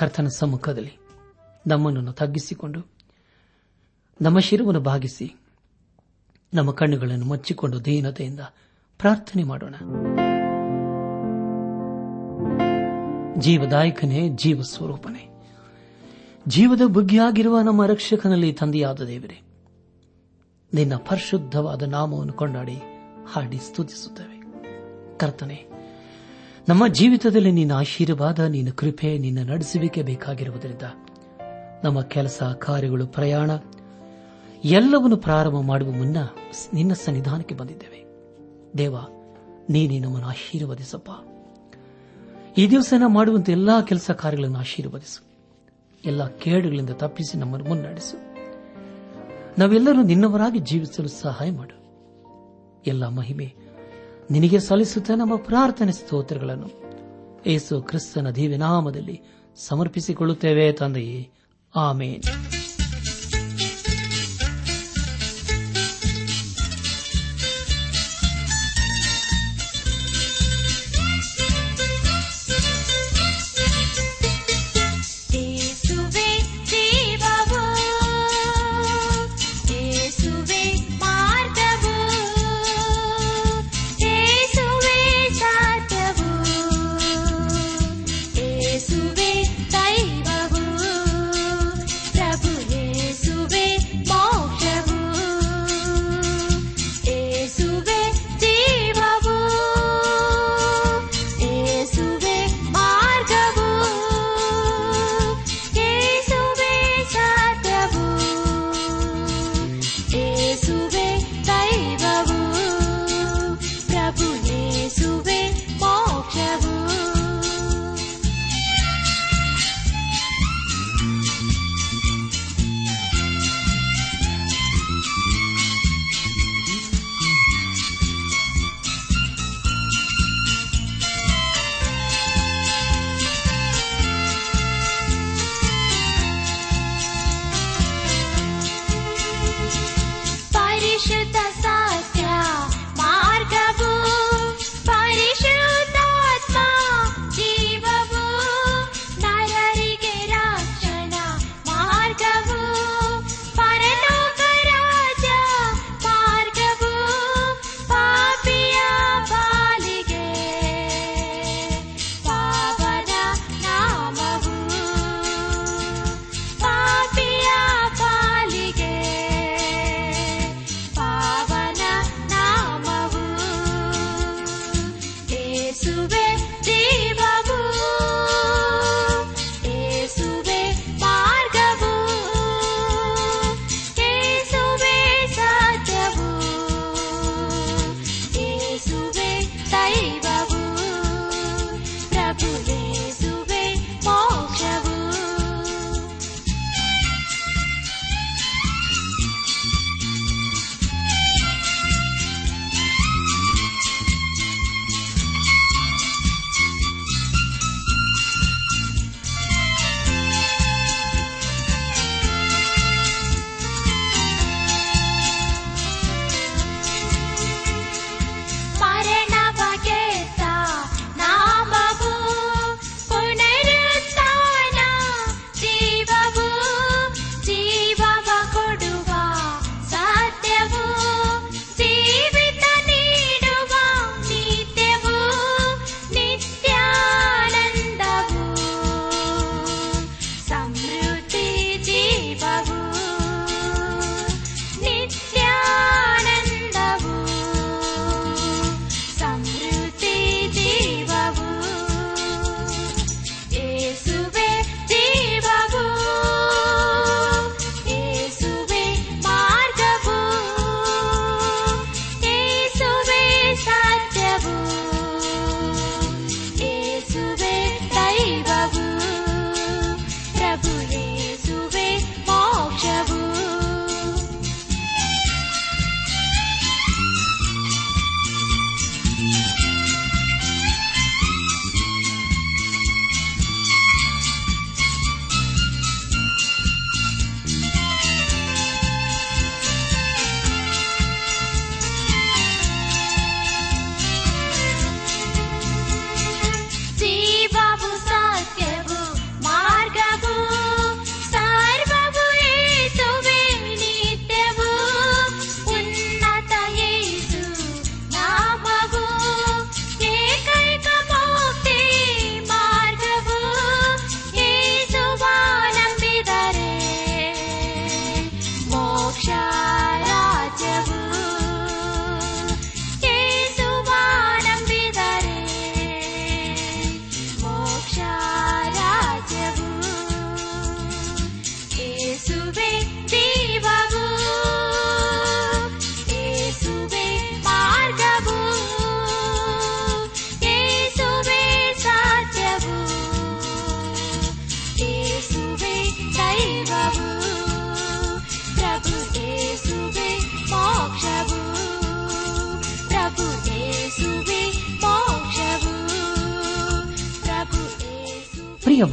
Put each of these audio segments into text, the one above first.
ಕರ್ತನ ಸಮ್ಮುಖದಲ್ಲಿ ನಮ್ಮನ್ನು ತಗ್ಗಿಸಿಕೊಂಡು, ನಮ್ಮ ಶಿರವನ್ನು ಭಾಗಿಸಿ ನಮ್ಮ ಕಣ್ಣುಗಳನ್ನು ಮುಚ್ಚಿಕೊಂಡು ದೀನತೆಯಿಂದ ಪ್ರಾರ್ಥನೆ ಮಾಡೋಣ. ಜೀವದಾಯಕನೇ ಜೀವ ಸ್ವರೂಪನೇ ಜೀವದ ಬುಗ್ಗಿಯಾಗಿರುವ ನಮ್ಮ ರಕ್ಷಕನಲ್ಲಿ ತಂದೆಯಾದ ದೇವರೇ, ನಿನ್ನ ಪರಿಶುದ್ಧವಾದ ನಾಮವನ್ನು ಕೊಂಡಾಡಿ ಹಾಡಿ ಸ್ತುತಿಸುತ್ತೇವೆ. ಕರ್ತನೆ ನಮ್ಮ ಜೀವಿತದಲ್ಲಿ ನಿನ್ನ ಆಶೀರ್ವಾದ, ನಿನ್ನ ಕೃಪೆ, ನಿನ್ನ ನಡೆಸುವಿಕೆ ಬೇಕಾಗಿರುವುದರಿಂದ ನಮ್ಮ ಕೆಲಸ, ಕಾರ್ಯಗಳು, ಪ್ರಯಾಣ ಎಲ್ಲವನ್ನು ಪ್ರಾರಂಭ ಮಾಡುವ ಮುನ್ನ ನಿನ್ನ ಸನ್ನಿಧಾನಕ್ಕೆ ಬಂದಿದ್ದೇವೆ. ದೇವ, ನೀನೇ ನಮ್ಮನ್ನು ಆಶೀರ್ವದಿಸಪ್ಪ. ಈ ದಿವಸ ನಾವು ಮಾಡುವಂತ ಎಲ್ಲಾ ಕೆಲಸ ಕಾರ್ಯಗಳನ್ನು ಆಶೀರ್ವದಿಸು. ಎಲ್ಲ ಕೇಡುಗಳಿಂದ ತಪ್ಪಿಸಿ ನಮ್ಮನ್ನು ಮುನ್ನಡೆಸು. ನಾವೆಲ್ಲರೂ ನಿನ್ನವರಾಗಿ ಜೀವಿಸಲು ಸಹಾಯ ಮಾಡು. ಎಲ್ಲ ಮಹಿಮೆ ನಿನಗೆ ಸಲ್ಲಿಸುತ್ತ ನಮ್ಮ ಪ್ರಾರ್ಥನೆ ಸ್ತೋತ್ರಗಳನ್ನು. ಏಸು ಕ್ರಿಸ್ತನ ದಿವ್ಯನಾಮದಲ್ಲಿ ಸಮರ್ಪಿಸಿಕೊಳ್ಳುತ್ತೇವೆ ತಂದೆಯೇ. ಆಮೇನ್.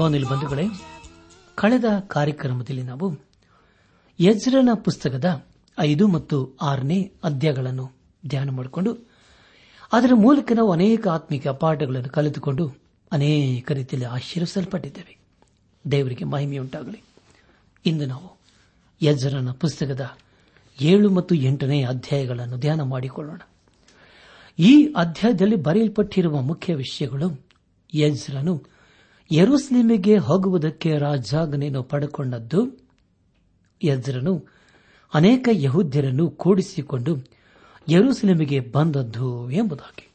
ಪ್ರಿಯ ಬಂಧುಗಳೇ ಕಳೆದ ಕಾರ್ಯಕ್ರಮದಲ್ಲಿ ನಾವು ಯಜ್ರನ ಪುಸ್ತಕದ ಐದು ಮತ್ತು ಆರನೇ ಅಧ್ಯಾಯಗಳನ್ನು ಧ್ಯಾನ ಮಾಡಿಕೊಂಡು, ಅದರ ಮೂಲಕ ನಾವು ಅನೇಕ ಆತ್ಮಿಕ ಪಾಠಗಳನ್ನು ಕಲಿತುಕೊಂಡು ಅನೇಕ ರೀತಿಯಲ್ಲಿ ಆಶೀರ್ವಿಸಲ್ಪಟ್ಟಿದ್ದೇವೆ. ದೇವರಿಗೆ ಮಹಿಮೆಯುಂಟಾಗಲಿ. ಇಂದು ನಾವು ಯಜ್ರನ ಪುಸ್ತಕದ ಏಳು ಮತ್ತು ಎಂಟನೇ ಅಧ್ಯಾಯಗಳನ್ನು ಧ್ಯಾನ ಮಾಡಿಕೊಳ್ಳೋಣ. ಈ ಅಧ್ಯಾಯದಲ್ಲಿ ಬರೆಯಲ್ಪಟ್ಟಿರುವ ಮುಖ್ಯ ವಿಷಯಗಳು ಯಜ್ರನು ಯರುಸ್ಲಿಮಿಗೆ ಹೋಗುವುದಕ್ಕೆ ರಾಜಾಜ್ಞೆಯನ್ನು ಪಡೆಕೊಂಡದ್ದು? ಯಜ್ರನು ಅನೇಕ ಯಹೂದ್ಯರನ್ನು ಕೂಡಿಸಿಕೊಂಡು ಯರುಸಲೇಮಿಗೆ ಬಂದದ್ದು ಎಂಬುದಾಗಿ.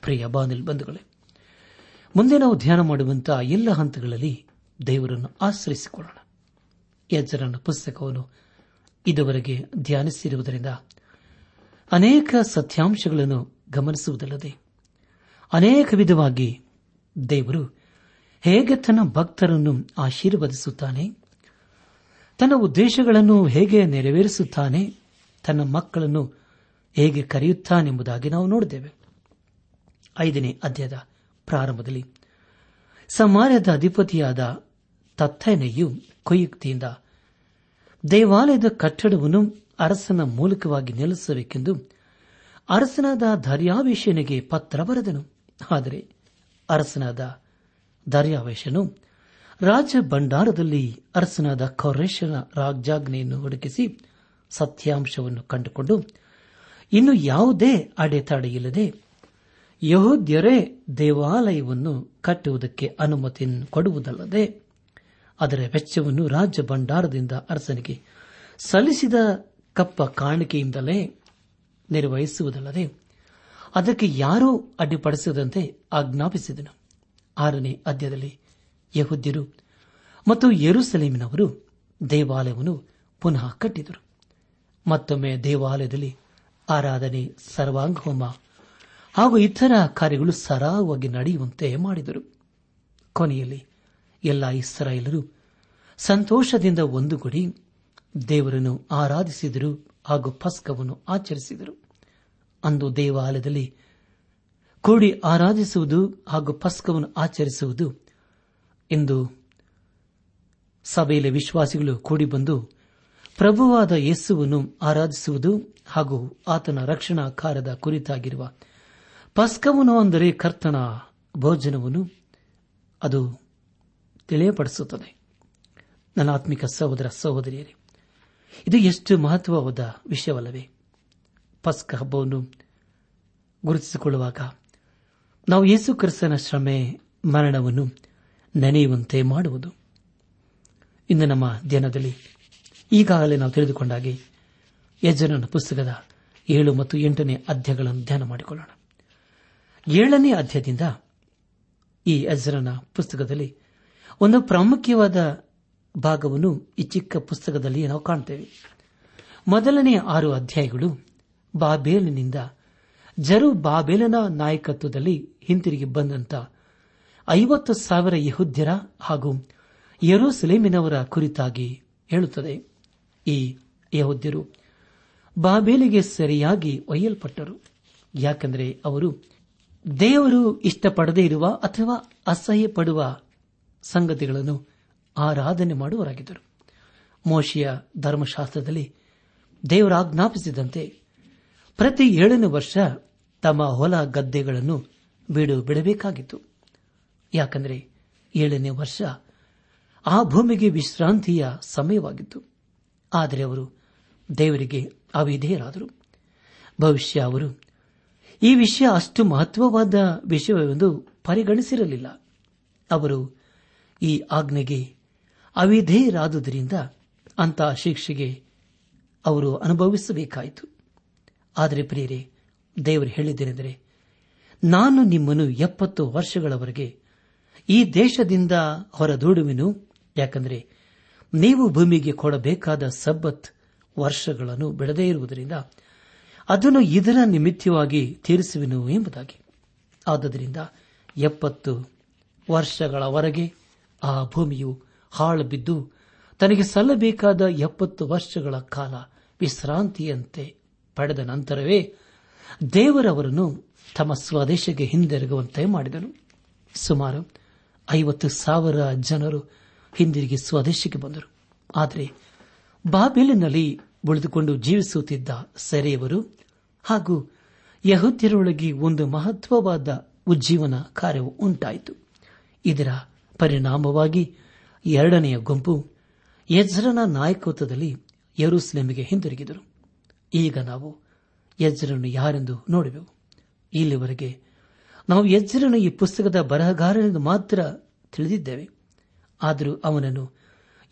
ಪ್ರಿಯ ಬಂಧುಗಳೇ, ಮುಂದೆ ನಾವು ಧ್ಯಾನ ಮಾಡುವಂತಹ ಎಲ್ಲ ಹಂತಗಳಲ್ಲಿ ದೇವರನ್ನು ಆಶ್ರಯಿಸಿಕೊಳ್ಳೋಣ. ಯಜ್ರನ ಪುಸ್ತಕವನ್ನು ಇದುವರೆಗೆ ಧ್ಯಾನಿಸಿರುವುದರಿಂದ ಅನೇಕ ಸತ್ಯಾಂಶಗಳನ್ನು ಗಮನಿಸುವುದಲ್ಲದೆ ಅನೇಕ ವಿಧವಾಗಿ ದೇವರು ಹೇಗೆ ತನ್ನ ಭಕ್ತರನ್ನು ಆಶೀರ್ವದಿಸುತ್ತಾನೆ? ತನ್ನ ಉದ್ದೇಶಗಳನ್ನು ಹೇಗೆ ನೆರವೇರಿಸುತ್ತಾನೆ? ತನ್ನ ಮಕ್ಕಳನ್ನು ಹೇಗೆ ಕರೆಯುತ್ತಾನೆಂಬುದಾಗಿ ನಾವು ನೋಡಿದ್ದೇವೆ. ಐದನೇ ಅಧ್ಯಾಯದ ಪ್ರಾರಂಭದಲ್ಲಿ ಸಮಾಜದ ಅಧಿಪತಿಯಾದ ತತ್ತೆನೆಯು ಕೊಯುಕ್ತಿಯಿಂದ ದೇವಾಲಯದ ಕಟ್ಟಡವನ್ನು ಅರಸನ ಮೂಲಕವಾಗಿ ನೆಲೆಸಬೇಕೆಂದು ಅರಸನಾದ ಧರ್ಯಾವೇಶನಿಗೆ ಪತ್ರ ಬರೆದನು. ಆದರೆ ಅರಸನಾದ ಧರ್ಯಾವೇಶನು ರಾಜ ಭಂಡಾರದಲ್ಲಿ ಅರಸನಾದ ಖೌರೇಶನ ರಾಜಾಜ್ಞೆಯನ್ನು ಹುಡುಕಿಸಿ ಸತ್ಯಾಂಶವನ್ನು ಕಂಡುಕೊಂಡು, ಇನ್ನು ಯಾವುದೇ ಅಡೆತಡೆಯಿಲ್ಲದೆ ಯಹೋದ್ಯರೇ ದೇವಾಲಯವನ್ನು ಕಟ್ಟುವುದಕ್ಕೆ ಅನುಮತಿ ಕೊಡುವುದಲ್ಲದೆ, ಅದರ ವೆಚ್ಚವನ್ನು ರಾಜ್ಯ ಭಂಡಾರದಿಂದ ಅರಸನಿಗೆ ಸಲ್ಲಿಸಿದ ಕಪ್ಪ ಕಾಣಿಕೆಯಿಂದಲೇ ನಿರ್ವಹಿಸುವುದಲ್ಲದೆ, ಅದಕ್ಕೆ ಯಾರೂ ಅಡ್ಡಿಪಡಿಸದಂತೆ ಆಜ್ಞಾಪಿಸಿದನು. ಆರನೇ ಅಧ್ಯದಲ್ಲಿ ಯಹುದ್ಯರು ಮತ್ತು ಯರುಸಲೇಮಿನವರು ದೇವಾಲಯವನ್ನು ಪುನಃ ಕಟ್ಟಿದರು. ಮತ್ತೊಮ್ಮೆ ದೇವಾಲಯದಲ್ಲಿ ಆರಾಧನೆ, ಸರ್ವಾಂಗಹೋಮ ಹಾಗೂ ಇತರ ಕಾರ್ಯಗಳು ಸರಾಗವಾಗಿ ನಡೆಯುವಂತೆ ಮಾಡಿದರು. ಕೊನೆಯಲ್ಲಿ ಎಲ್ಲ ಇಸ್ರಾಯೇಲರು ಸಂತೋಷದಿಂದ ಒಂದುಗೂಡಿ ದೇವರನ್ನು ಆರಾಧಿಸಿದರು ಹಾಗೂ ಪಸ್ಕವನ್ನು ಆಚರಿಸಿದರು. ಅಂದು ದೇವಾಲಯದಲ್ಲಿ ಕೂಡಿ ಆರಾಧಿಸುವುದು ಹಾಗೂ ಪಸ್ಕವನ್ನು ಆಚರಿಸುವುದು ಎಂದು ಸಭೆಯಲ್ಲಿ ವಿಶ್ವಾಸಿಗಳು ಕೂಡಿ ಬಂದು ಪ್ರಭುವಾದ ಯೇಸುವನ್ನು ಆರಾಧಿಸುವುದು ಹಾಗೂ ಆತನ ರಕ್ಷಣಾ ಕಾರ್ಯದ ಕುರಿತಾಗಿರುವ ಪಸ್ಕವನ್ನು ಅಂದರೆ ಕರ್ತನ ಭೋಜನವನ್ನು ಅದು ತಿಳಿಯಪಡಿಸುತ್ತದೆ. ನನ್ನ ಆತ್ಮಿಕ ಸಹೋದರ ಸಹೋದರಿಯರೇ, ಇದು ಎಷ್ಟು ಮಹತ್ವವಾದ ವಿಷಯವಲ್ಲವೇ? ಪಸ್ಕ ಹಬ್ಬವನ್ನು ಗುರುತಿಸಿಕೊಳ್ಳುವಾಗ ನಾವು ಯೇಸು ಕ್ರಿಸ್ತನ ಶ್ರಮೆ, ಮರಣವನ್ನು ನೆನೆಯುವಂತೆ ಮಾಡುವುದು. ಇಂದು ನಮ್ಮ ಧ್ಯಾನದಲ್ಲಿ ಈಗಾಗಲೇ ನಾವು ತಿಳಿದುಕೊಂಡಾಗಿ ಯಜನನ ಪುಸ್ತಕದ ಏಳು ಮತ್ತು ಎಂಟನೇ ಅಧ್ಯಾಯಗಳನ್ನು ಧ್ಯಾನ ಮಾಡಿಕೊಳ್ಳೋಣ. ಏಳನೇ ಅಧ್ಯಾಯದಿಂದ ಈ ಯಜರನ ಪುಸ್ತಕದಲ್ಲಿ ಒಂದು ಪ್ರಾಮುಖ್ಯವಾದ ಭಾಗವನ್ನು ಈ ಚಿಕ್ಕ ಪುಸ್ತಕದಲ್ಲಿ ನಾವು ಕಾಣುತ್ತೇವೆ ಮೊದಲನೇ ಆರು ಅಧ್ಯಾಯಗಳು ಬಾಬೇಲಿನಿಂದ ಜರು ಬಾಬೇಲನ ನಾಯಕತ್ವದಲ್ಲಿ ಹಿಂತಿರುಗಿ ಬಂದಂತ ಐವತ್ತು ಸಾವಿರ ಯಹುದ್ಯರ ಹಾಗೂ ಯರೋಸಲೇಮಿನವರ ಕುರಿತಾಗಿ ಹೇಳುತ್ತದೆ ಈ ಯಹುದ್ಯರು ಬಾಬೇಲಿಗೆ ಸರಿಯಾಗಿ ಒಯ್ಯಲ್ಪಟ್ಟರು. ಯಾಕೆಂದರೆ ಅವರು ದೇವರು ಇಷ್ಟಪಡದೇ ಇರುವ ಅಥವಾ ಅಸಹ್ಯ ಪಡುವ ಸಂಗತಿಗಳನ್ನು ಆರಾಧನೆ ಮಾಡುವರಾಗಿದ್ದರು ಮೋಶಿಯ ಧರ್ಮಶಾಸ್ತ್ರದಲ್ಲಿ ದೇವರ ಆಜ್ಞಾಪಿಸಿದಂತೆ ಪ್ರತಿ ಏಳನೇ ವರ್ಷ ತಮ್ಮ ಹೊಲ ಗದ್ದೆಗಳನ್ನು ಬಿಡು ಬಿಡಬೇಕಾಗಿತ್ತು. ಯಾಕಂದರೆ ಏಳನೇ ವರ್ಷ ಆ ಭೂಮಿಗೆ ವಿಶ್ರಾಂತಿಯ ಸಮಯವಾಗಿತ್ತು. ಆದರೆ ಅವರು ದೇವರಿಗೆ ಅವಿಧೇಯರಾದರು. ಭವಿಷ್ಯ ಅವರು ಈ ವಿಷಯ ಅಷ್ಟು ಮಹತ್ವವಾದ ವಿಷಯವೆಂದು ಪರಿಗಣಿಸಿರಲಿಲ್ಲ. ಅವರು ಈ ಆಜ್ಞೆಗೆ ಅವಿಧೇಯರಾದುದರಿಂದ ಅಂತಹ ಶಿಕ್ಷೆಗೆ ಅವರು ಅನುಭವಿಸಬೇಕಾಯಿತು. ಆದರೆ ಪ್ರಿಯರೇ ದೇವರು ಹೇಳಿದ್ದೇನೆಂದರೆ, ನಾನು ನಿಮ್ಮನ್ನು ಎಪ್ಪತ್ತು ವರ್ಷಗಳವರೆಗೆ ಈ ದೇಶದಿಂದ ಹೊರದೂಡುವೆನು. ಯಾಕಂದರೆ ನೀವು ಭೂಮಿಗೆ ಕೊಡಬೇಕಾದ ಸಬ್ಬತ್ ವರ್ಷಗಳನ್ನು ಬಿಡದೇ ಇರುವುದರಿಂದ ಅದನ್ನು ಇದರ ನಿಮಿತ್ತವಾಗಿ ತೀರಿಸುವೆನು ಎಂಬುದಾಗಿ. ಆದ್ದರಿಂದ ಎಪ್ಪತ್ತು ವರ್ಷಗಳವರೆಗೆ ಆ ಭೂಮಿಯು ಹಾಳು ಬಿದ್ದು ತನಗೆ ಸಲ್ಲಬೇಕಾದ ಎಪ್ಪತ್ತು ವರ್ಷಗಳ ಕಾಲ ವಿಶ್ರಾಂತಿಯಂತೆ ಪಡೆದ ನಂತರವೇ ದೇವರವರನ್ನು ತಮ್ಮ ಸ್ವದೇಶಕ್ಕೆ ಹಿಂದಿರುಗುವಂತೆ ಮಾಡಿದನು. ಸುಮಾರು ಐವತ್ತು ಸಾವಿರ ಜನರು ಹಿಂದಿರುಗಿ ಸ್ವದೇಶಕ್ಕೆ ಬಂದರು. ಆದರೆ ಬಾಬೇಲಿನಲ್ಲಿ ಉಳಿದುಕೊಂಡು ಜೀವಿಸುತ್ತಿದ್ದ ಸೆರೆಯವರು ಹಾಗೂ ಯಹುದ್ಯರೊಳಗೆ ಒಂದು ಮಹತ್ವವಾದ ಉಜ್ಜೀವನ ಕಾರ್ಯವು ಉಂಟಾಯಿತು. ಇದರ ಪರಿಣಾಮವಾಗಿ ಎರಡನೆಯ ಗುಂಪು ಯಜ್ರನ ನಾಯಕತ್ವದಲ್ಲಿ ಯರುಸ್ಲೇಮಿಗೆ ಹಿಂದಿರುಗಿದರು. ಈಗ ನಾವು ಯಜ್ರನು ಯಾರೆಂದು ನೋಡುವೆವು. ಇಲ್ಲಿವರೆಗೆ ನಾವು ಯಜ್ರನು ಈ ಪುಸ್ತಕದ ಬರಹಗಾರನೆಂದು ಮಾತ್ರ ತಿಳಿದಿದ್ದೇವೆ. ಆದರೂ ಅವನನ್ನು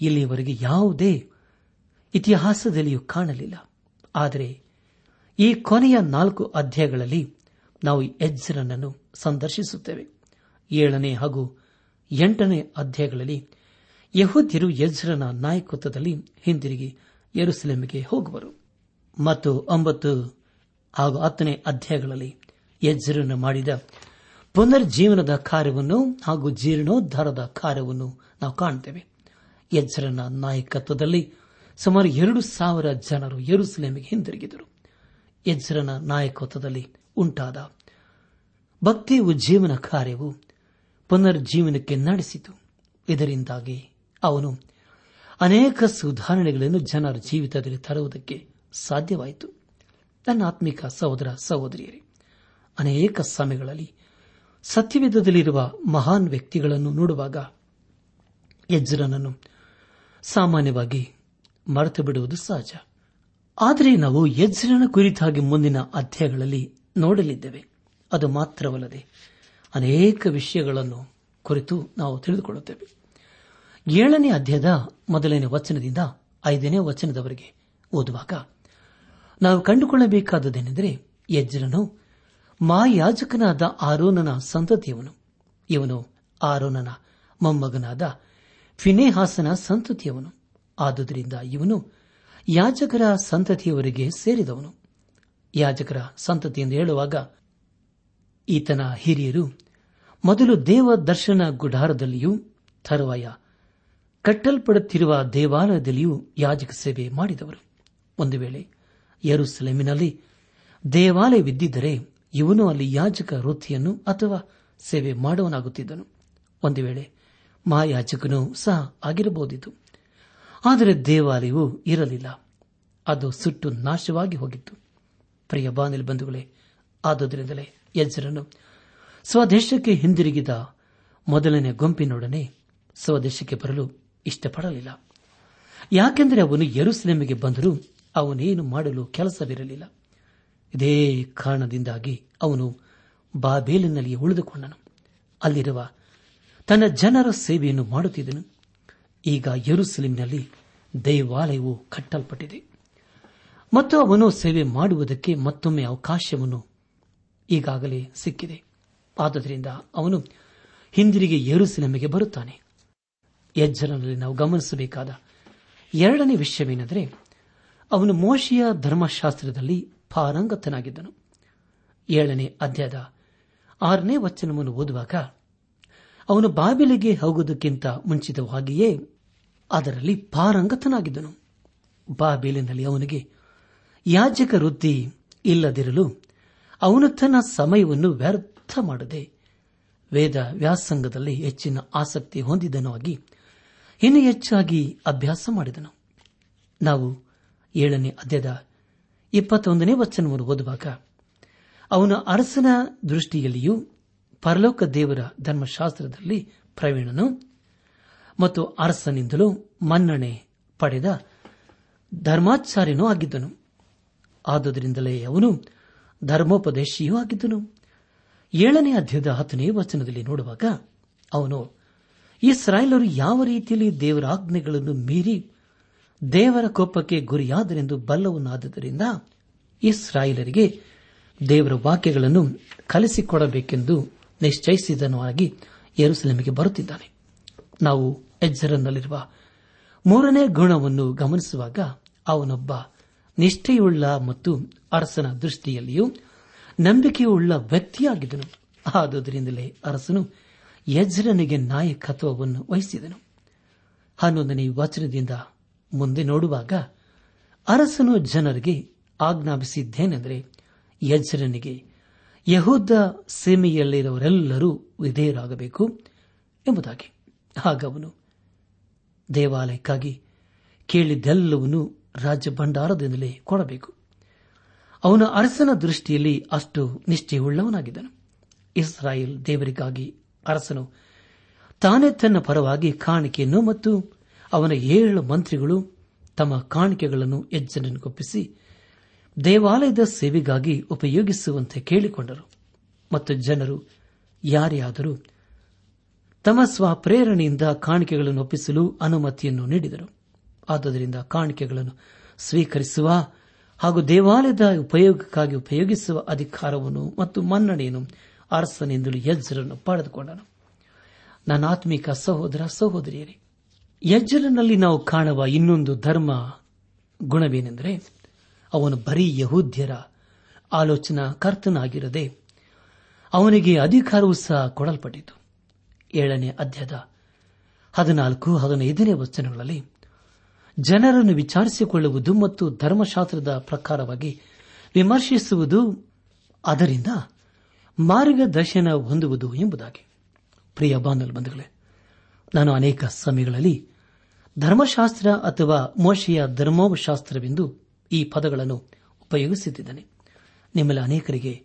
ಇಲ್ಲಿಯವರೆಗೆ ಯಾವುದೇ ಇತಿಹಾಸದಲ್ಲಿಯೂ ಕಾಣಲಿಲ್ಲ. ಆದರೆ ಈ ಕೊನೆಯ ನಾಲ್ಕು ಅಧ್ಯಾಯಗಳಲ್ಲಿ ನಾವು ಎಜ್ರನನ್ನು ಸಂದರ್ಶಿಸುತ್ತೇವೆ. ಏಳನೇ ಹಾಗೂ ಎಂಟನೇ ಅಧ್ಯಾಯಗಳಲ್ಲಿ ಯಹೂದ್ಯರು ಯಜ್ರನ ನಾಯಕತ್ವದಲ್ಲಿ ಹಿಂದಿರುಗಿ ಯರುಸಲೇಮಿಗೆ ಹೋಗುವರು. ಮತ್ತು ಒಂಬತ್ತು ಹಾಗೂ ಹತ್ತನೇ ಅಧ್ಯಾಯಗಳಲ್ಲಿ ಯಜ್ಜರನ್ನು ಮಾಡಿದ ಪುನರ್ಜೀವನದ ಕಾರ್ಯವನ್ನು ಹಾಗೂ ಜೀರ್ಣೋದ್ಧಾರದ ಕಾರ್ಯವನ್ನು ನಾವು ಕಾಣುತ್ತೇವೆ ಯಜ್ರನ ನಾಯಕತ್ವದಲ್ಲಿ ಸುಮಾರು ಎರಡು ಸಾವಿರ ಜನರು ಯರುಸಲೇಮಿಗೆ ಹಿಂದಿರುಗಿದರು. ಯಜ್ಜರನ ನಾಯಕತ್ವದಲ್ಲಿ ಉಂಟಾದ ಭಕ್ತಿ ಜೀವನ ಕಾರ್ಯವು ಪುನರ್ಜೀವನಕ್ಕೆ ನಡೆಸಿತು. ಇದರಿಂದಾಗಿ ಅವನು ಅನೇಕ ಸುಧಾರಣೆಗಳನ್ನು ಜನರ ಜೀವಿತದಲ್ಲಿ ತರುವುದಕ್ಕೆ ಸಾಧ್ಯವಾಯಿತು. ನನ್ನ ಸಹೋದರ ಸಹೋದರಿಯರೇ, ಅನೇಕ ಸಮಯಗಳಲ್ಲಿ ಸತ್ಯವೇಧದಲ್ಲಿರುವ ಮಹಾನ್ ವ್ಯಕ್ತಿಗಳನ್ನು ನೋಡುವಾಗ ಯಜ್ರನನ್ನು ಸಾಮಾನ್ಯವಾಗಿ ಮರೆತು ಬಿಡುವುದು ಸಹಜ. ಆದರೆ ನಾವು ಯಜ್ರನ ಕುರಿತಾಗಿ ಮುಂದಿನ ಅಧ್ಯಾಯಗಳಲ್ಲಿ ನೋಡಲಿದ್ದೇವೆ. ಅದು ಮಾತ್ರವಲ್ಲದೆ ಅನೇಕ ವಿಷಯಗಳನ್ನು ಕುರಿತು ನಾವು ತಿಳಿದುಕೊಳ್ಳುತ್ತೇವೆ. ಏಳನೇ ಅಧ್ಯಾಯದ ಮೊದಲನೇ ವಚನದಿಂದ ಐದನೇ ವಚನದವರೆಗೆ ಓದುವಾಗ ನಾವು ಕಂಡುಕೊಳ್ಳಬೇಕಾದದೇನೆಂದರೆ ಯಜ್ರನು ಮಾಯಾಜಕನಾದ ಆರೋನನ ಸಂತತಿಯವನು. ಇವನು ಆರೋನನ ಮೊಮ್ಮಗನಾದ ಫಿನೇಹಾಸನ ಸಂತತಿಯವನು. ಆದುದರಿಂದ ಇವನು ಯಾಜಕರ ಸಂತತಿಯವರಿಗೆ ಸೇರಿದವನು. ಯಾಜಕರ ಸಂತತಿ ಎಂದು ಹೇಳುವಾಗ ಈತನ ಹಿರಿಯರು ಮೊದಲು ದೇವ ದರ್ಶನ ಗುಡಾರದಲ್ಲಿಯೂ, ತರುವಾಯ ಕಟ್ಟಲ್ಪಡುತ್ತಿರುವ ದೇವಾಲಯದಲ್ಲಿಯೂ ಯಾಜಕ ಸೇವೆ ಮಾಡಿದವರು. ಒಂದು ವೇಳೆ ಯರುಸಲೇಮಿನಲ್ಲಿ. ದೇವಾಲಯವಿದ್ದಿದ್ದರೆ ಇವನು ಅಲ್ಲಿ ಯಾಜಕ ವೃತ್ತಿಯನ್ನು ಅಥವಾ ಸೇವೆ ಮಾಡುವನಾಗುತ್ತಿದ್ದನು. ಒಂದು ವೇಳೆ ಮಹಾಯಾಜಕನು ಸಹ ಆಗಿರಬಹುದಿತ್ತು. ಆದರೆ ದೇವಾಲಯವು ಇರಲಿಲ್ಲ. ಅದು ಸುಟ್ಟು ನಾಶವಾಗಿ ಹೋಗಿತ್ತು. ಪ್ರಿಯ ಬಾನಿಲ್ ಬಂಧುಗಳೇ, ಆದುದರಿಂದಲೇ ಯಜ್ಜರನು ಸ್ವದೇಶಕ್ಕೆ ಹಿಂದಿರುಗಿದ ಮೊದಲನೇ ಗುಂಪಿನೊಡನೆ ಸ್ವದೇಶಕ್ಕೆ ಬರಲು ಇಷ್ಟಪಡಲಿಲ್ಲ. ಯಾಕೆಂದರೆ ಅವನು ಯರುಸಲೇಮಿಗೆ ಬಂದರೂ ಅವನೇನು ಮಾಡಲು ಕೆಲಸವಿರಲಿಲ್ಲ. ಇದೇ ಕಾರಣದಿಂದಾಗಿ ಅವನು ಬಾಬೇಲಿನಲ್ಲಿ ಉಳಿದುಕೊಂಡನು. ಅಲ್ಲಿರುವ ತನ್ನ ಜನರ ಸೇವೆಯನ್ನು ಮಾಡುತ್ತಿದ್ದನು. ಈಗ ಯರುಸಲಿಂನಲ್ಲಿ ದೇವಾಲಯವು ಕಟ್ಟಲ್ಪಟ್ಟಿದೆ. ಮತ್ತು ಅವನು ಸೇವೆ ಮಾಡುವುದಕ್ಕೆ ಮತ್ತೊಮ್ಮೆ ಅವಕಾಶವನ್ನು ಈಗಾಗಲೇ ಸಿಕ್ಕಿದೆ. ಆದ್ದರಿಂದ ಅವನು ಹಿಂದಿರುಗಿ ಯರುಸಲಿಮಿಗೆ ಬರುತ್ತಾನೆ. ಎಜ್ಜರನಲ್ಲಿ ನಾವು ಗಮನಿಸಬೇಕಾದ ಎರಡನೇ ವಿಷಯವೇನೆಂದರೆ ಅವನು ಮೋಶಿಯ ಧರ್ಮಶಾಸ್ತ್ರದಲ್ಲಿ ಪಾರಂಗತನಾಗಿದ್ದನು. ಏಳನೇ ಅಧ್ಯಾಯದ ಆರನೇ ವಚನವನ್ನು ಓದುವಾಗ, ಅವನು ಬಾಬಿಲಿಗೆ ಹೋಗುವುದಕ್ಕಿಂತ ಮುಂಚಿತವಾಗಿಯೇ ಅದರಲ್ಲಿ ಪಾರಂಗತನಾಗಿದ್ದನು. ಬಾಬೇಲಿನಲ್ಲಿ ಅವನಿಗೆ, ಯಾಜಕ ವೃತ್ತಿ ಇಲ್ಲದಿರಲು ಅವನು ತನ್ನ ಸಮಯವನ್ನು ವ್ಯರ್ಥ ಮಾಡದೆ ವೇದ ವ್ಯಾಸಂಗದಲ್ಲಿ ಹೆಚ್ಚಿನ ಆಸಕ್ತಿ ಹೊಂದಿದನಾಗಿ ಇನ್ನೂ ಹೆಚ್ಚಾಗಿ ಅಭ್ಯಾಸ ಮಾಡಿದನು. ನಾವು ಏಳನೇ ಅಧ್ಯದ ಇಪ್ಪತ್ತೊಂದನೇ ವಚನವನ್ನು ಓದುವಾಗ, ಅವನ ಅರಸನ ದೃಷ್ಟಿಯಲ್ಲಿಯೂ ಪರಲೋಕ ದೇವರ ಧರ್ಮಶಾಸ್ತ್ರದಲ್ಲಿ ಪ್ರವೀಣನು ಮತ್ತು ಅರಸನಿಂದಲೂ ಮನ್ನಣೆ ಪಡೆದ ಧರ್ಮಾಚಾರ್ಯನೂ ಆಗಿದ್ದನು. ಆದುದರಿಂದಲೇ ಅವನು ಧರ್ಮೋಪದೇಶಿಯೂ ಆಗಿದ್ದನು. ಏಳನೇ ಅಧ್ಯಾಯದ ಹತ್ತನೇ ವಚನದಲ್ಲಿ ನೋಡುವಾಗ, ಅವನು ಇಸ್ರಾಯೇಲರು ಯಾವ ರೀತಿಯಲ್ಲಿ ದೇವರ ಆಜ್ಞೆಗಳನ್ನು ಮೀರಿ ದೇವರ ಕೋಪಕ್ಕೆ ಗುರಿಯಾದರೆಂದು ಬಲ್ಲವನಾದ್ದರಿಂದ ಇಸ್ರಾಯೇಲರಿಗೆ ದೇವರ ವಾಕ್ಯಗಳನ್ನು ಕಲಿಸಿಕೊಡಬೇಕೆಂದು ನಿಶ್ಚಯಿಸಿದನಾಗಿ ಯರುಸಲಮಿಗೆ ಬರುತ್ತಿದ್ದಾನೆ. ನಾವು ಎಜ್ಜರನ್ನಲ್ಲಿರುವ ಮೂರನೇ ಗುಣವನ್ನು ಗಮನಿಸುವಾಗ ಅವನೊಬ್ಬ ನಿಷ್ಠೆಯುಳ್ಳ ಮತ್ತು ಅರಸನ ದೃಷ್ಟಿಯಲ್ಲಿಯೂ ನಂಬಿಕೆಯುಳ್ಳ ವ್ಯಕ್ತಿಯಾಗಿದ್ದನು. ಆದುದರಿಂದಲೇ ಅರಸನು ಯಜ್ರನಿಗೆ ನಾಯಕತ್ವವನ್ನು ವಹಿಸಿದನು. ಹನ್ನೊಂದನೇ ವಚನದಿಂದ ಮುಂದೆ ನೋಡುವಾಗ ಅರಸನು ಜನರಿಗೆ ಆಜ್ಞಾಪಿಸಿದ್ದೇನೆಂದರೆ ಯಜ್ರನಿಗೆ ಯಹೂದ ಸೀಮೆಯಲ್ಲಿರುವರೆಲ್ಲರೂ ವಿಧೇಯರಾಗಬೇಕು ಎಂಬುದಾಗಿ. ಆಗ ಅವನು ದೇವಾಲಯಕ್ಕಾಗಿ ಕೇಳಿದ್ದೆಲ್ಲವನ್ನು ರಾಜ್ಯ ಭಂಡಾರದಿಂದಲೇ ಕೊಡಬೇಕು. ಅವನ ಅರಸನ ದೃಷ್ಟಿಯಲ್ಲಿ ಅಷ್ಟು ನಿಷ್ಠೆಯುಳ್ಳವನಾಗಿದ್ದನು. ಇಸ್ರಾಯೇಲ್ ದೇವರಿಗಾಗಿ ಅರಸನು ತಾನೇ ತನ್ನ ಪರವಾಗಿ ಕಾಣಿಕೆಯನ್ನು ಮತ್ತು ಅವನ ಏಳು ಮಂತ್ರಿಗಳು ತಮ್ಮ ಕಾಣಿಕೆಗಳನ್ನು ಯಜ್ಜನಗೊಪ್ಪಿಸಿ ದೇವಾಲಯದ ಸೇವೆಗಾಗಿ ಉಪಯೋಗಿಸುವಂತೆ ಕೇಳಿಕೊಂಡರು. ಮತ್ತು ಜನರು ಯಾರೇ ಆದರೂ ತಮ್ಮ ಸ್ವಪ್ರೇರಣೆಯಿಂದ ಕಾಣಿಕೆಗಳನ್ನು ಒಪ್ಪಿಸಲು ಅನುಮತಿಯನ್ನು ನೀಡಿದರು. ಆದ್ದರಿಂದ ಕಾಣಿಕೆಗಳನ್ನು ಸ್ವೀಕರಿಸುವ ಹಾಗೂ ದೇವಾಲಯದ ಉಪಯೋಗಕ್ಕಾಗಿ ಉಪಯೋಗಿಸುವ ಅಧಿಕಾರವನ್ನು ಮತ್ತು ಮನ್ನಣೆಯನ್ನು ಅರಸನೆಂದು ಯಜ್ಜರನ್ನು ಪಡೆದುಕೊಂಡನು. ನನ್ನ ಆತ್ಮಿಕ ಸಹೋದರ ಸಹೋದರಿಯರೇ ಯಜ್ಜರನಲ್ಲಿ ನಾವು ಕಾಣುವ ಇನ್ನೊಂದು ಧರ್ಮ ಗುಣವೇನೆಂದರೆ ಅವನು ಬರೀ ಯಹೂದ್ಯರ ಆಲೋಚನಾ ಕರ್ತನಾಗಿರದೆ ಅವನಿಗೆ ಅಧಿಕಾರವೂ ಸಹ ಕೊಡಲ್ಪಟ್ಟಿತು. ಏಳನೇ ಅಧ್ಯಾಯದ ಹದಿನಾಲ್ಕು, ಹದಿನೈದನೇ ವಚನಗಳಲ್ಲಿ ಜನರನ್ನು ವಿಚಾರಿಸಿಕೊಳ್ಳುವುದು ಮತ್ತು ಧರ್ಮಶಾಸ್ತ್ರದ ಪ್ರಕಾರವಾಗಿ ವಿಮರ್ಶಿಸುವುದು ಅದರಿಂದ ಮಾರ್ಗದರ್ಶನ ಹೊಂದುವುದು ಎಂಬುದಾಗಿ. ಪ್ರಿಯ ಬಾಂಧವ ಬಂಧುಗಳೇ, ನಾನು ಅನೇಕ ಸಮಯಗಳಲ್ಲಿ ಧರ್ಮಶಾಸ್ತ್ರ ಅಥವಾ ಮೋಶೆಯ ಧರ್ಮೋಪಶಾಸ್ತ್ರವೆಂದು ಈ ಪದಗಳನ್ನು ಉಪಯೋಗಿಸುತ್ತಿದ್ದಾನೆ ನಿಮ್ಮಲ್ಲಿ ಅನೇಕರಿಗೆ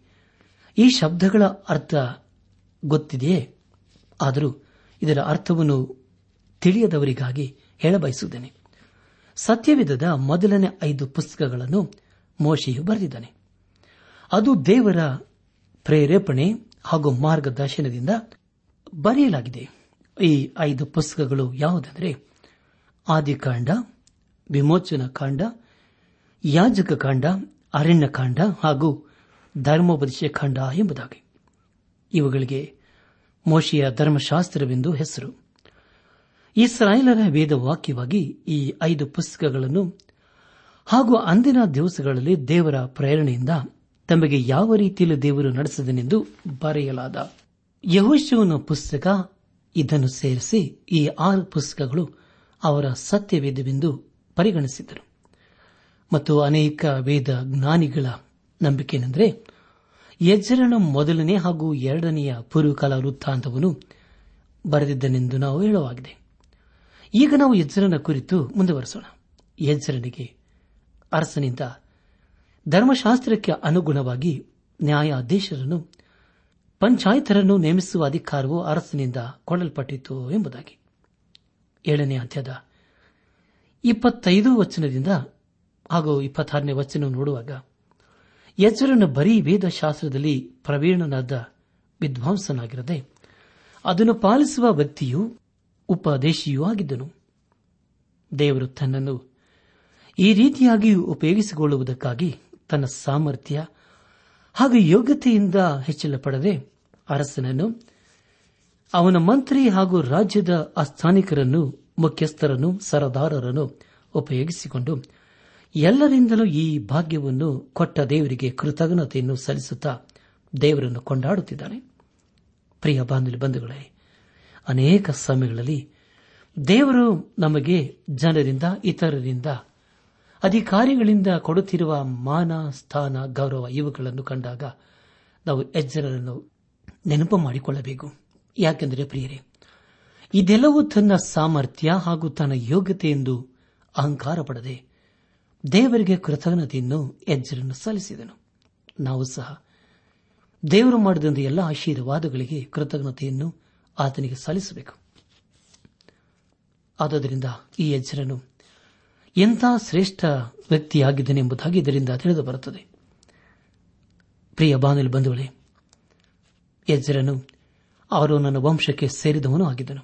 ಈ ಶಬ್ದಗಳ ಅರ್ಥ ಗೊತ್ತಿದೆಯೇ? ಆದರೂ ಇದರ ಅರ್ಥವನ್ನು ತಿಳಿಯದವರಿಗಾಗಿ ಹೇಳಬಯಸುತ್ತೇನೆ. ಸತ್ಯವಿಧದ ಮೊದಲನೇ ಐದು ಪುಸ್ತಕಗಳನ್ನು ಮೋಶೆಯು ಬರೆದಿದ್ದಾನೆ. ಅದು ದೇವರ ಪ್ರೇರೇಪಣೆ ಹಾಗೂ ಮಾರ್ಗದರ್ಶನದಿಂದ ಬರೆಯಲಾಗಿದೆ. ಈ ಐದು ಪುಸ್ತಕಗಳು ಯಾವುದೆಂದರೆ ಆದಿಕಾಂಡ, ವಿಮೋಚನ ಕಾಂಡ, ಯಾಜಕ ಕಾಂಡ ಅರಣ್ಯಕಾಂಡ ಹಾಗೂ ಧರ್ಮೋಪದೇಶ ಕಾಂಡ ಎಂಬುದಾಗಿ. ಇವುಗಳಿಗೆ ಮೋಶಿಯ ಧರ್ಮಶಾಸ್ತ್ರವೆಂದು ಹೆಸರು. ಇಸ್ರಾಯೇಲರ ವೇದವಾಕ್ಯವಾಗಿ ಈ ಐದು ಪುಸ್ತಕಗಳನ್ನು ಹಾಗೂ ಅಂದಿನ ದಿವಸಗಳಲ್ಲಿ ದೇವರ ಪ್ರೇರಣೆಯಿಂದ ತಮಗೆ ಯಾವ ರೀತಿಯಲ್ಲಿ ದೇವರು ನಡೆಸಿದನೆಂದು ಬರೆಯಲಾದ ಯಹೋಶವನ ಪುಸ್ತಕ ಇದನ್ನು ಸೇರಿಸಿ ಈ ಆರು ಪುಸ್ತಕಗಳು ಅವರ ಸತ್ಯವೇದವೆಂದು ಪರಿಗಣಿಸಿದ್ದರು ಮತ್ತು ಅನೇಕ ವೇದ ಜ್ಞಾನಿಗಳ ನಂಬಿಕೆನೆಂದರೆ ಯಜ್ಜರನ ಮೊದಲನೇ ಹಾಗೂ ಎರಡನೆಯ ಪೂರ್ವಕಾಲ ವೃತ್ತಾಂತವನ್ನು ಬರೆದಿದ್ದನೆಂದು ನಾವು ಹೇಳಲಾಗಿದೆ ಈಗ ನಾವು ಯಜ್ಜರನ ಕುರಿತು ಮುಂದುವರೆಸೋಣ. ಯಜ್ಜರನಿಗೆ ಅರಸನಿಂದ ಧರ್ಮಶಾಸ್ತ್ರಕ್ಕೆ ಅನುಗುಣವಾಗಿ ನ್ಯಾಯಾಧೀಶರನ್ನು, ಪಂಚಾಯತರನ್ನು ನೇಮಿಸುವ ಅಧಿಕಾರವು ಅರಸನಿಂದ ಕೊಡಲ್ಪಟ್ಟಿತು ಎಂಬುದಾಗಿ. ಏಳನೇ ಅಂತ್ಯದ ಇಪ್ಪತ್ತೈದು ವಚನದಿಂದ ಹಾಗೂ ಇಪ್ಪತ್ತಾರನೇ ವಚನ ನೋಡುವಾಗ ಹೆಸರನ್ನು ಬರೀ ವೇದಶಾಸ್ತ್ರದಲ್ಲಿ ಪ್ರವೀಣನಾದ ವಿದ್ವಾಂಸನಾಗಿರದೆ ಅದನ್ನು ಪಾಲಿಸುವ ವ್ಯಕ್ತಿಯು ಉಪದೇಶಿಯೂ ಆಗಿದ್ದನು. ದೇವರು ತನ್ನನ್ನು ಈ ರೀತಿಯಾಗಿ ಉಪಯೋಗಿಸಿಕೊಳ್ಳುವುದಕ್ಕಾಗಿ ತನ್ನ ಸಾಮರ್ಥ್ಯ ಹಾಗೂ ಯೋಗ್ಯತೆಯಿಂದ ಹೆಚ್ಚಳ ಪಡದೆ ಅರಸನನ್ನು ಅವನ ಮಂತ್ರಿ ಹಾಗೂ ರಾಜ್ಯದ ಅಸ್ಥಾನಿಕರನ್ನು ಮುಖ್ಯಸ್ಥರನ್ನು, ಸರದಾರರನ್ನು ಉಪಯೋಗಿಸಿಕೊಂಡು ಎಲ್ಲರಿಂದಲೂ ಈ ಭಾಗ್ಯವನ್ನು ಕೊಟ್ಟ ದೇವರಿಗೆ ಕೃತಜ್ಞತೆಯನ್ನು ಸಲ್ಲಿಸುತ್ತಾ ದೇವರನ್ನು ಕೊಂಡಾಡುತ್ತಿದ್ದಾನೆ. ಪ್ರಿಯ ಬಾಂಧವ್ಯ ಬಂಧುಗಳೇ, ಅನೇಕ ಸಮಯಗಳಲ್ಲಿ ದೇವರು ನಮಗೆ ಜನರಿಂದ, ಇತರರಿಂದ, ಅಧಿಕಾರಿಗಳಿಂದ ಕೊಡುತ್ತಿರುವ ಮಾನ, ಸ್ಥಾನ, ಗೌರವ ಇವುಗಳನ್ನು ಕಂಡಾಗ ನಾವು ಎಜ್ಜರನ್ನು ನೆನಪು ಮಾಡಿಕೊಳ್ಳಬೇಕು. ಯಾಕೆಂದರೆ ಪ್ರಿಯರೇ, ಇದೆಲ್ಲವೂ ತನ್ನ ಸಾಮರ್ಥ್ಯ ಹಾಗೂ ತನ್ನ ಯೋಗ್ಯತೆ ಎಂದು ಅಹಂಕಾರ ಪಡದೆ ದೇವರಿಗೆ ಕೃತಜ್ಞತೆಯನ್ನು ಹೆಜ್ಜರನ್ನು ಸಲ್ಲಿಸಿದನು. ನಾವು ಸಹ ದೇವರು ಮಾಡಿದಂತೆ ಎಲ್ಲ ಆಶೀರ್ವಾದಗಳಿಗೆ ಕೃತಜ್ಞತೆಯನ್ನು ಆತನಿಗೆ ಸಲ್ಲಿಸಬೇಕು. ಆದ್ದರಿಂದ ಈ ಹೆಜ್ಜರನು ಎಂಥ ಶ್ರೇಷ್ಠ ವ್ಯಕ್ತಿಯಾಗಿದ್ದನೆಂಬುದಾಗಿ ಇದರಿಂದ ತಿಳಿದು ಬರುತ್ತದೆ. ಪ್ರಿಯ ಬಾನಲಿ ಬಂಧುಗಳೇ ಯಜ್ಜರನು ಅವನು ವಂಶಕ್ಕೆ ಸೇರಿದವನು ಆಗಿದ್ದನು.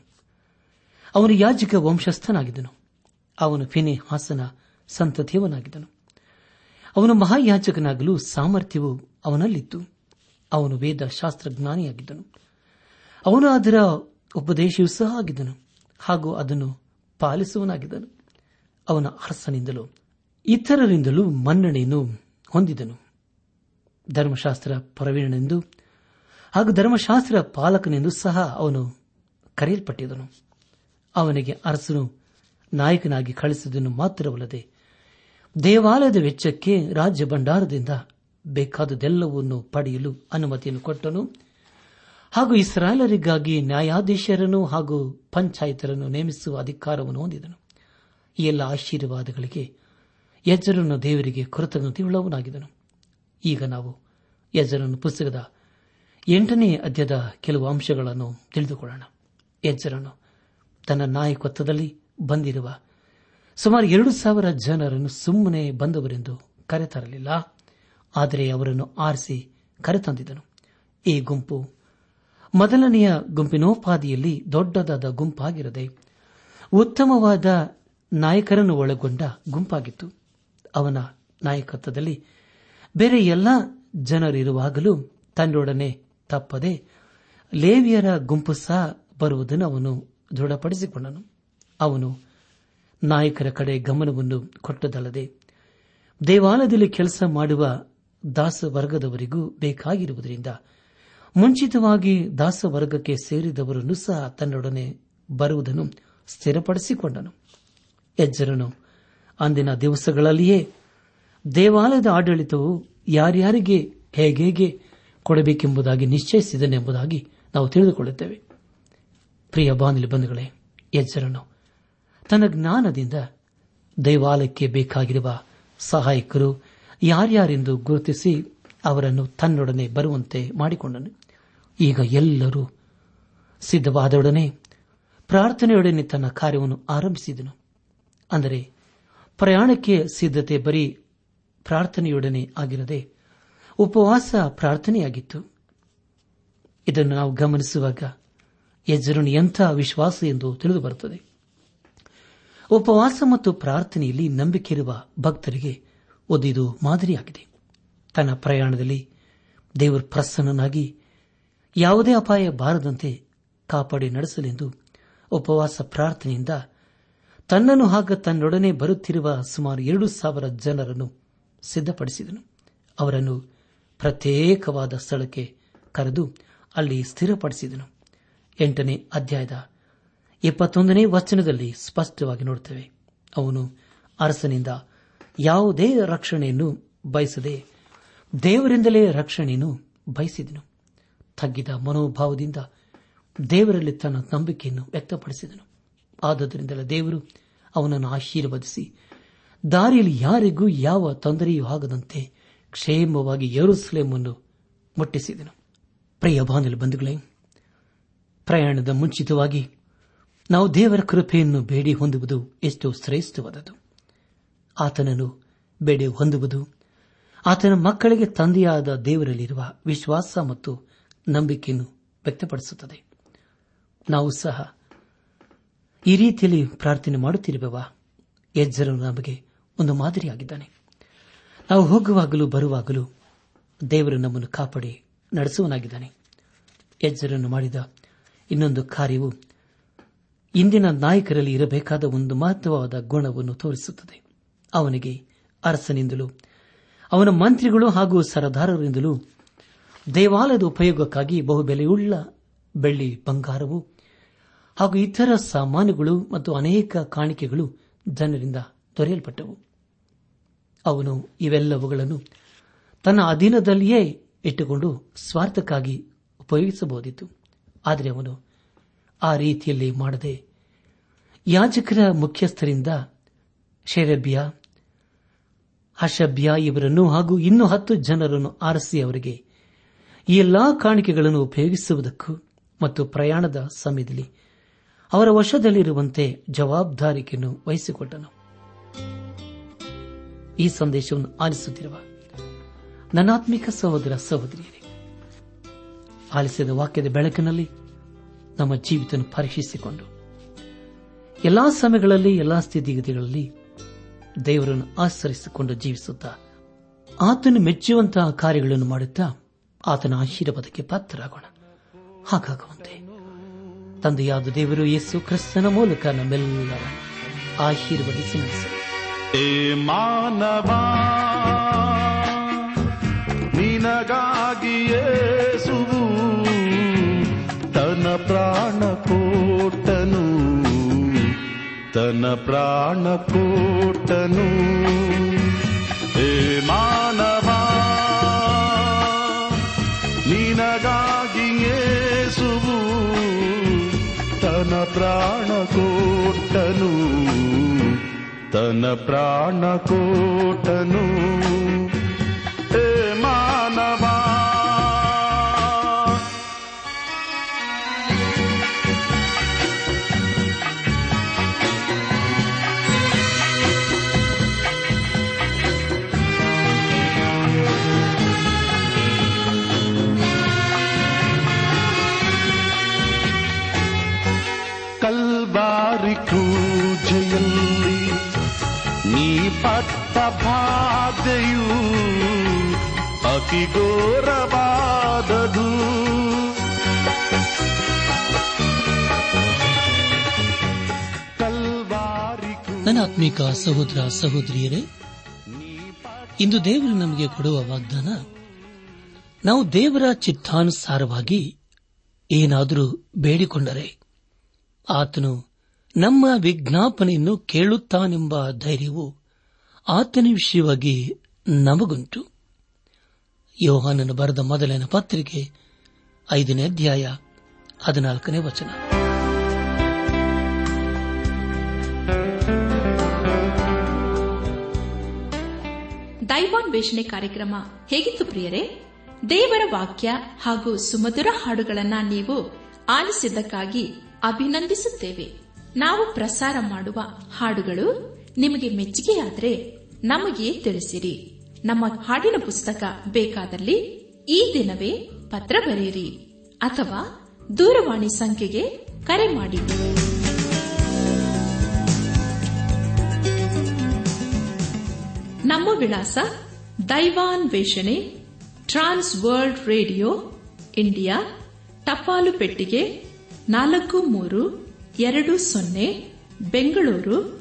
ಅವನು ಯಾಜಕ ವಂಶಸ್ಥನಾಗಿದ್ದನು. ಅವನು ಫಿನೆ ಹಾಸನ ಸಂತತಿಯವನಾಗಿದ್ದನು. ಅವನು ಮಹಾಯಾಜಕನಾಗಲು ಸಾಮರ್ಥ್ಯವು ಅವನಲ್ಲಿತ್ತು. ಅವನು ವೇದ ಶಾಸ್ತ್ರಜ್ಞಾನಿಯಾಗಿದ್ದನು ಅವನು ಅದರ ಉಪದೇಶವೂ ಸಹ ಆಗಿದ್ದನು. ಹಾಗೂ ಅದನ್ನು ಪಾಲಿಸುವನಾಗಿದ್ದನು ಅವನ ಅರಸನಿಂದಲೂ ಇತರರಿಂದಲೂ ಮನ್ನಣೆಯನ್ನು ಹೊಂದಿದನು. ಧರ್ಮಶಾಸ್ತ್ರ ಪ್ರವೀಣನೆಂದು ಹಾಗೂ ಧರ್ಮಶಾಸ್ತ್ರ ಪಾಲಕನೆಂದು ಸಹ ಅವನು ಕರೆಯಲ್ಪಟ್ಟಿದನು ಅವನಿಗೆ ಅರಸನು ನಾಯಕನಾಗಿ ಕಳಿಸಿದನು ಮಾತ್ರವಲ್ಲದೆ ದೇವಾಲಯದ ವೆಚ್ಚಕ್ಕೆ ರಾಜ್ಯ ಭಂಡಾರದಿಂದ ಬೇಕಾದದೆಲ್ಲವನ್ನು ಪಡೆಯಲು ಅನುಮತಿಯನ್ನು ಕೊಟ್ಟನು. ಹಾಗೂ ಇಸ್ರಾಯೇಲರಿಗಾಗಿ ನ್ಯಾಯಾಧೀಶರನ್ನು ಹಾಗೂ ಪಂಚಾಯತರನ್ನು ನೇಮಿಸುವ ಅಧಿಕಾರವನ್ನು ಹೊಂದಿದನು. ಈ ಎಲ್ಲ ಆಶೀರ್ವಾದಗಳಿಗೆ ಯಜರನ್ನು ದೇವರಿಗೆ ಕೃತಜ್ಞತೆಯುಳ್ಳವನಾಗಿದನು ಈಗ ನಾವು ಯಜರನ್ನು ಪುಸ್ತಕದ ಎಂಟನೇ ಅಧ್ಯದ ಕೆಲವು ಅಂಶಗಳನ್ನು ತಿಳಿದುಕೊಳ್ಳೋಣ. ಎಜ್ಜರನು ತನ್ನ ನಾಯಕತ್ವದಲ್ಲಿ ಬಂದಿರುವ ಸುಮಾರು ಎರಡು ಸಾವಿರ ಜನರನ್ನು ಸುಮ್ಮನೆ ಬಂದವರೆಂದು ಕರೆತರಲಿಲ್ಲ. ಆದರೆ ಅವರನ್ನು ಆರಿಸಿ ಕರೆತಂದಿದನು. ಈ ಗುಂಪು ಮೊದಲನೆಯ ಗುಂಪಿನೋಪಾದಿಯಲ್ಲಿ ದೊಡ್ಡದಾದ ಗುಂಪಾಗಿರದೆ ಉತ್ತಮವಾದ ನಾಯಕರನ್ನು ಒಳಗೊಂಡ ಗುಂಪಾಗಿತ್ತು. ಅವನ ನಾಯಕತ್ವದಲ್ಲಿ ಬೇರೆ ಎಲ್ಲ ಜನರಿರುವಾಗಲೂ ತನ್ನೊಡನೆ ತಪ್ಪದೆ ಲೇವಿಯರ ಗುಂಪು ಸಹ ಬರುವುದನ್ನು ಅವನು ದೃಢಪಡಿಸಿಕೊಂಡನು. ಅವನು ನಾಯಕರ ಕಡೆ ಗಮನವನ್ನು ಕೊಟ್ಟದಲ್ಲದೆ ದೇವಾಲಯದಲ್ಲಿ ಕೆಲಸ ಮಾಡುವ ದಾಸವರ್ಗದವರಿಗೂ ಬೇಕಾಗಿರುವುದರಿಂದ ಮುಂಚಿತವಾಗಿ ದಾಸವರ್ಗಕ್ಕೆ ಸೇರಿದವರನ್ನು ಸಹ ತನ್ನೊಡನೆ ಬರುವುದನ್ನು ಸ್ಥಿರಪಡಿಸಿಕೊಂಡನು. ಎಜ್ಜರನು ಅಂದಿನ ದಿವಸಗಳಲ್ಲಿಯೇ ದೇವಾಲಯದ ಆಡಳಿತವು ಯಾರ್ಯಾರಿಗೆ ಹೇಗೆ ಕೊಡಬೇಕೆಂಬುದಾಗಿ ನಿಶ್ಚಯಿಸಿದನೆಂಬುದಾಗಿ ನಾವು ತಿಳಿದುಕೊಳ್ಳುತ್ತೇವೆ. ಪ್ರಿಯ ಬಾನಿಲಿ ಬಂಧುಗಳೇ ಎಜ್ಜರನು ತನ್ನ ಜ್ಞಾನದಿಂದ ದೈವಾಲಯಕ್ಕೆ ಬೇಕಾಗಿರುವ ಸಹಾಯಕರು ಯಾರ್ಯಾರೆಂದು ಗುರುತಿಸಿ ಅವರನ್ನು ತನ್ನೊಡನೆ ಬರುವಂತೆ ಮಾಡಿಕೊಂಡನು. ಈಗ ಎಲ್ಲರೂ ಸಿದ್ಧವಾದೊಡನೆ ಪ್ರಾರ್ಥನೆಯೊಡನೆ ತನ್ನ ಕಾರ್ಯವನ್ನು ಆರಂಭಿಸಿದನು. ಅಂದರೆ ಪ್ರಯಾಣಕ್ಕೆ ಸಿದ್ಧತೆ ಬರೀ ಪ್ರಾರ್ಥನೆಯೊಡನೆ ಆಗಿರದೆ ಉಪವಾಸ ಪ್ರಾರ್ಥನೆಯಾಗಿತ್ತು. ಇದನ್ನು ನಾವು ಗಮನಿಸುವಾಗ ಯಜ್ಜರನು ಎಂಥ ವಿಶ್ವಾಸ ಎಂದು ತಿಳಿದು ಬರುತ್ತದೆ ಉಪವಾಸ ಮತ್ತು ಪ್ರಾರ್ಥನೆಯಲ್ಲಿ ನಂಬಿಕೆ ಇರುವ ಭಕ್ತರಿಗೆ ಒದಿದು ಮಾದರಿಯಾಗಿದೆ. ತನ್ನ ಪ್ರಯಾಣದಲ್ಲಿ ದೇವರು ಪ್ರಸನ್ನನಾಗಿ ಯಾವುದೇ ಅಪಾಯ ಬಾರದಂತೆ ಕಾಪಾಡಿ ನಡೆಸಲೆಂದು ಉಪವಾಸ ಪ್ರಾರ್ಥನೆಯಿಂದ ತನ್ನನ್ನು ಹಾಗ ತನ್ನೊಡನೆ ಬರುತ್ತಿರುವ ಸುಮಾರು ಎರಡು ಸಾವಿರ ಜನರನ್ನು ಸಿದ್ಧಪಡಿಸಿದನು. ಅವರನ್ನು ಪ್ರತ್ಯೇಕವಾದ ಸ್ಥಳಕ್ಕೆ ಕರೆದು ಅಲ್ಲಿ ಸ್ಥಿರಪಡಿಸಿದನು. ಎಂಟನೇ ಅಧ್ಯಾಯದ ಇಪ್ಪತ್ತೊಂದನೇ ವಚನದಲ್ಲಿ ಸ್ಪಷ್ಟವಾಗಿ ನೋಡುತ್ತೇವೆ. ಅವನು ಅರಸನಿಂದ, ಯಾವುದೇ ರಕ್ಷಣೆಯನ್ನು ಬಯಸದೆ ದೇವರಿಂದಲೇ ರಕ್ಷಣೆಯನ್ನು ಬಯಸಿದನು. ತಗ್ಗಿದ ಮನೋಭಾವದಿಂದ ದೇವರಲ್ಲಿ ತನ್ನ ನಂಬಿಕೆಯನ್ನು ವ್ಯಕ್ತಪಡಿಸಿದನು. ಆದ್ದರಿಂದಲೇ ದೇವರು ಅವನನ್ನು ಆಶೀರ್ವದಿಸಿ, ದಾರಿಯಲ್ಲಿ ಯಾರಿಗೂ ಯಾವ ತೊಂದರೆಯೂ ಆಗದಂತೆ ಕ್ಷೇಮವಾಗಿ ಯರುಸಲೇಮನ್ನು ಮುಟ್ಟಿಸಿದನು. ಪ್ರಿಯ ಬಾನಲು ಬಂಧುಗಳೇ, ಪ್ರಯಾಣದ ಮುಂಚಿತವಾಗಿ ನಾವು ದೇವರ ಕೃಪೆಯನ್ನು ಬೇಡಿ ಹೊಂದುವುದು ಎಷ್ಟು ಶ್ರೇಷ್ಠವಾದದ್ದು. ಆತನನ್ನು ಬೇಡಿ ಹೊಂದುವುದು ಆತನ ಮಕ್ಕಳಿಗೆ ತಂದೆಯಾದ ದೇವರಲ್ಲಿರುವ ವಿಶ್ವಾಸ ಮತ್ತು ನಂಬಿಕೆಯನ್ನು ವ್ಯಕ್ತಪಡಿಸುತ್ತದೆ. ನಾವು ಸಹ ಈ ರೀತಿಯಲ್ಲಿ ಪ್ರಾರ್ಥನೆ ಮಾಡುತ್ತಿರುವವ? ಯಜ್ಜರನು ನಮಗೆ ಒಂದು ಮಾದರಿಯಾಗಿದ್ದಾನೆ. ನಾವು ಹೋಗುವಾಗಲೂ ಬರುವಾಗಲೂ ದೇವರು ನಮ್ಮನ್ನು ಕಾಪಾಡಿ ನಡೆಸುವನಾಗಿದ್ದಾನೆ. ಯಜ್ಜರನ್ನು ಮಾಡಿದ ಇನ್ನೊಂದು ಕಾರ್ಯವು ಇಂದಿನ ನಾಯಕರಲ್ಲಿ ಇರಬೇಕಾದ ಒಂದು ಮಹತ್ವವಾದ ಗುಣವನ್ನು ತೋರಿಸುತ್ತದೆ. ಅವನಿಗೆ ಅರಸನಿಂದಲೂ, ಅವನ ಮಂತ್ರಿಗಳು ಹಾಗೂ ಸರದಾರರಿಂದಲೂ, ದೇವಾಲಯದ ಉಪಯೋಗಕ್ಕಾಗಿ ಬಹುಬೆಲೆಯುಳ್ಳ ಬೆಳ್ಳಿ ಬಂಗಾರವು ಹಾಗೂ ಇತರ ಸಾಮಾನುಗಳು ಮತ್ತು ಅನೇಕ ಕಾಣಿಕೆಗಳು ಜನರಿಂದ ದೊರೆಯಲ್ಪಟ್ಟವು. ಅವನು ಇವೆಲ್ಲವುಗಳನ್ನು ತನ್ನ ಅಧೀನದಲ್ಲಿಯೇ ಇಟ್ಟುಕೊಂಡು ಸ್ವಾರ್ಥಕ್ಕಾಗಿ ಉಪಯೋಗಿಸಬಹುದಿತ್ತು. ಆದರೆ ಅವನು ಆ ರೀತಿಯಲ್ಲಿ ಮಾಡದೆ ಯಾಜಕರ ಮುಖ್ಯಸ್ಥರಿಂದ ಶೇರಭ್ಯ ಹಷಭ್ಯ ಇವರನ್ನು ಹಾಗೂ ಇನ್ನೂ ಹತ್ತು ಜನರನ್ನು ಆರಿಸಿ ಅವರಿಗೆ ಈ ಎಲ್ಲಾ ಕಾಣಿಕೆಗಳನ್ನು ಉಪಯೋಗಿಸುವುದಕ್ಕೂ ಮತ್ತು ಪ್ರಯಾಣದ ಸಮಯದಲ್ಲಿ ಅವರ ವಶದಲ್ಲಿರುವಂತೆ ಜವಾಬ್ದಾರಿಕೆಯನ್ನು ವಹಿಸಿಕೊಟ್ಟನು. ಈ ಸಂದೇಶವನ್ನು ಆಲಿಸುತ್ತಿರುವ ನನಾತ್ಮಿಕ ಸಹೋದರ ಸಹೋದರಿಯರೇ, ಆಲಿಸಿದ ವಾಕ್ಯದ ಬೆಳಕಿನಲ್ಲಿ ನಮ್ಮ ಜೀವಿತ ಪರೀಕ್ಷಿಸಿಕೊಂಡು ಎಲ್ಲಾ ಸಮಯಗಳಲ್ಲಿ, ಎಲ್ಲಾ ಸ್ಥಿತಿಗತಿಗಳಲ್ಲಿ ದೇವರನ್ನು ಆಚರಿಸಿಕೊಂಡು ಜೀವಿಸುತ್ತಾ ಆತನು ಮೆಚ್ಚುವಂತಹ ಕಾರ್ಯಗಳನ್ನು ಮಾಡುತ್ತಾ ಆತನ ಆಶೀರ್ವಾದಕ್ಕೆ ಪಾತ್ರರಾಗೋಣ. ಹಾಗಾಗುವಂತೆ ತಂದೆಯಾದ ದೇವರು ಯೇಸು ಕ್ರಿಸ್ತನ ಮೂಲಕ ನಮ್ಮೆಲ್ಲರ ಆಶೀರ್ವದಿಸಿ ನಡೆಸಲಿ. ಏ ಮಾನವ, ನಿನಗಾಗಿ ಯೇಸುವು ತನ್ನ ಪ್ರಾಣ ಕೊಟ್ಟನು, ತನ್ನ ಪ್ರಾಣ ಕೊಟ್ಟನು. ಏ ಮಾನವ, ನಿನಗಾಗಿ ತನ್ನ ಪ್ರಾಣ ಕೊಟ್ಟನು. ತನ್ನ ಪ್ರಾಣ ಕೊಟ್ಟನು ಹೇ ಮಾನವ ಕಲ್ವಾರಿ ಬಾಧೆಯು ಅತಿ ಘೋರವಾದದು. ನನ್ನ ಆತ್ಮಿಕ ಸಹೋದರ ಸಹೋದರಿಯರೇ, ಇಂದು ದೇವರು ನಮಗೆ ಕೊಡುವ ವಾಗ್ದಾನ, ನಾವು ದೇವರ ಚಿತ್ತಾನುಸಾರವಾಗಿ ಏನಾದರೂ ಬೇಡಿಕೊಂಡರೆ ಆತನು ನಮ್ಮ ವಿಜ್ಞಾಪನೆಯನ್ನು ಕೇಳುತ್ತಾನೆಂಬ ಧೈರ್ಯವು ಆತನ ವಿಷಯವಾಗಿ ನಮಗುಂಟು. ಯೋಹಾನನ್ನು ಬರೆದ ಮೊದಲನೇ ಪತ್ರಿಕೆ, ಐದನೇ ಅಧ್ಯಾಯ, ಹದಿನಾಲ್ಕನೇ ವಚನ. ದೈವಾನ್ವೇಷಣೆ ಕಾರ್ಯಕ್ರಮ ಹೇಗಿತ್ತು ಪ್ರಿಯರೇ? ದೇವರ ವಾಕ್ಯ ಹಾಗೂ ಸುಮಧುರ ಹಾಡುಗಳನ್ನ ನೀವು ಆಲಿಸಿದ್ದಕ್ಕಾಗಿ ಅಭಿನಂದಿಸುತ್ತೇವೆ. ನಾವು ಪ್ರಸಾರ ಮಾಡುವ ಹಾಡುಗಳು ನಿಮಗೆ ಮೆಚ್ಚುಗೆಯಾದರೆ ನಮಗೆ ತಿಳಿಸಿರಿ. ನಮ್ಮ ಹಾಡಿನ ಪುಸ್ತಕ ಬೇಕಾದಲ್ಲಿ ಈ ದಿನವೇ ಪತ್ರ ಬರೆಯಿರಿ ಅಥವಾ ದೂರವಾಣಿ ಸಂಖ್ಯೆಗೆ ಕರೆ ಮಾಡಿ. ನಮ್ಮ ವಿಳಾಸ ದೈವಾನ್ ವೇಷಣೆ ಟ್ರಾನ್ಸ್ ವರ್ಲ್ಡ್ ರೇಡಿಯೋ, ಇಂಡಿಯಾ, ಟಪಾಲು ಪೆಟ್ಟಿಗೆ ನಾಲ್ಕು ಮೂರು ಎರಡು ಸೊನ್ನೆ, Bengaluru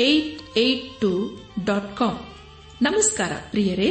eight eight two dot com ನಮಸ್ಕಾರ ಪ್ರಿಯರೇ